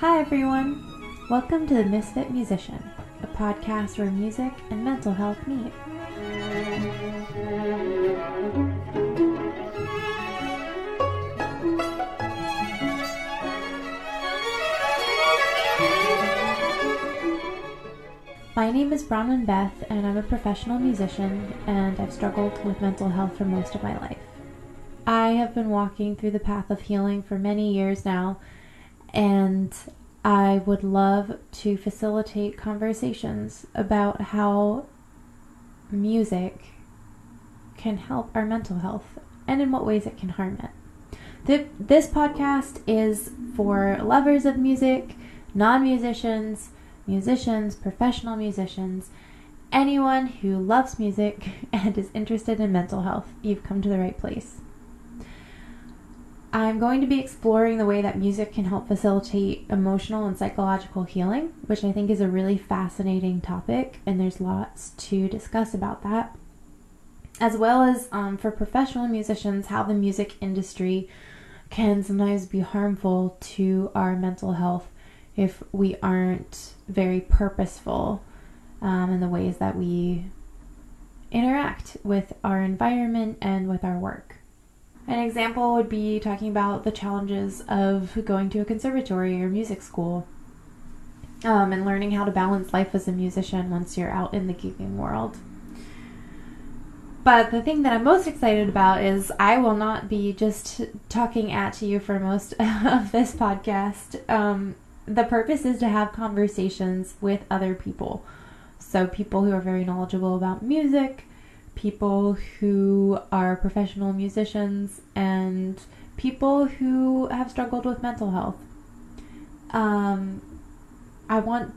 Hi, everyone. Welcome to The Misfit Musician, a podcast where music and mental health meet. My name is Bronwyn Beth, and I'm a professional musician, and I've struggled with mental health for most of my life. I have been walking through the path of healing for many years now, and I would love to facilitate conversations about how music can help our mental health and in what ways it can harm it. This podcast is for lovers of music, non musicians, musicians, professional musicians, anyone who loves music and is interested in mental health, you've come to the right place. I'm going to be exploring the way that music can help facilitate emotional and psychological healing, which I think is a really fascinating topic, and there's lots to discuss about that. As well as um, for professional musicians, how the music industry can sometimes be harmful to our mental health if we aren't very purposeful um, in the ways that we interact with our environment and with our work. An example would be talking about the challenges of going to a conservatory or music school um, and learning how to balance life as a musician once you're out in the gigging world. But the thing that I'm most excited about is I will not be just talking at you for most of this podcast. Um, the purpose is to have conversations with other people. So, people who are very knowledgeable about music, people who are professional musicians, and people who have struggled with mental health. Um, I want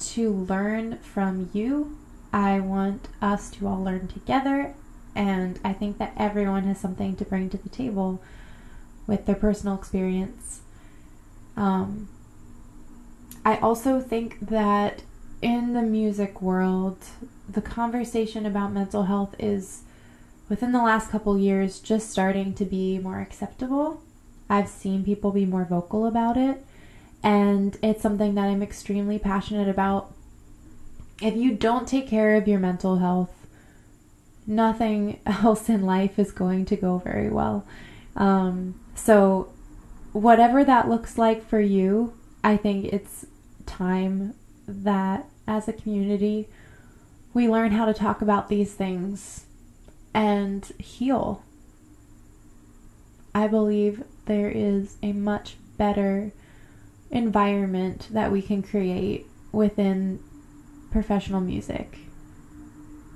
to learn from you. I want us to all learn together. And I think that everyone has something to bring to the table with their personal experience. Um, I also think that in the music world, the conversation about mental health is within the last couple years just starting to be more acceptable. I've seen people be more vocal about it, and it's something that I'm extremely passionate about. If you don't take care of your mental health, nothing else in life is going to go very well. Um, so, whatever that looks like for you, I think it's time that as a community we learn how to talk about these things and heal. I believe there is a much better environment that we can create within professional music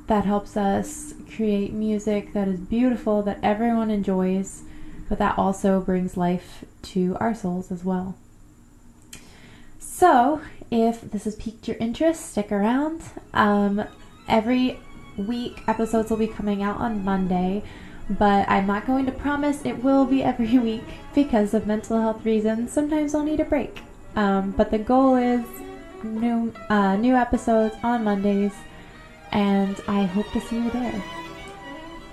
that helps us create music that is beautiful, that everyone enjoys, but that also brings life to our souls as well. So, if this has piqued your interest, stick around. Um, every week, episodes will be coming out on Monday, but I'm not going to promise it will be every week because of mental health reasons. Sometimes I'll need a break. Um, but the goal is new uh, new episodes on Mondays, and I hope to see you there.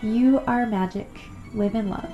You are magic. Live in love.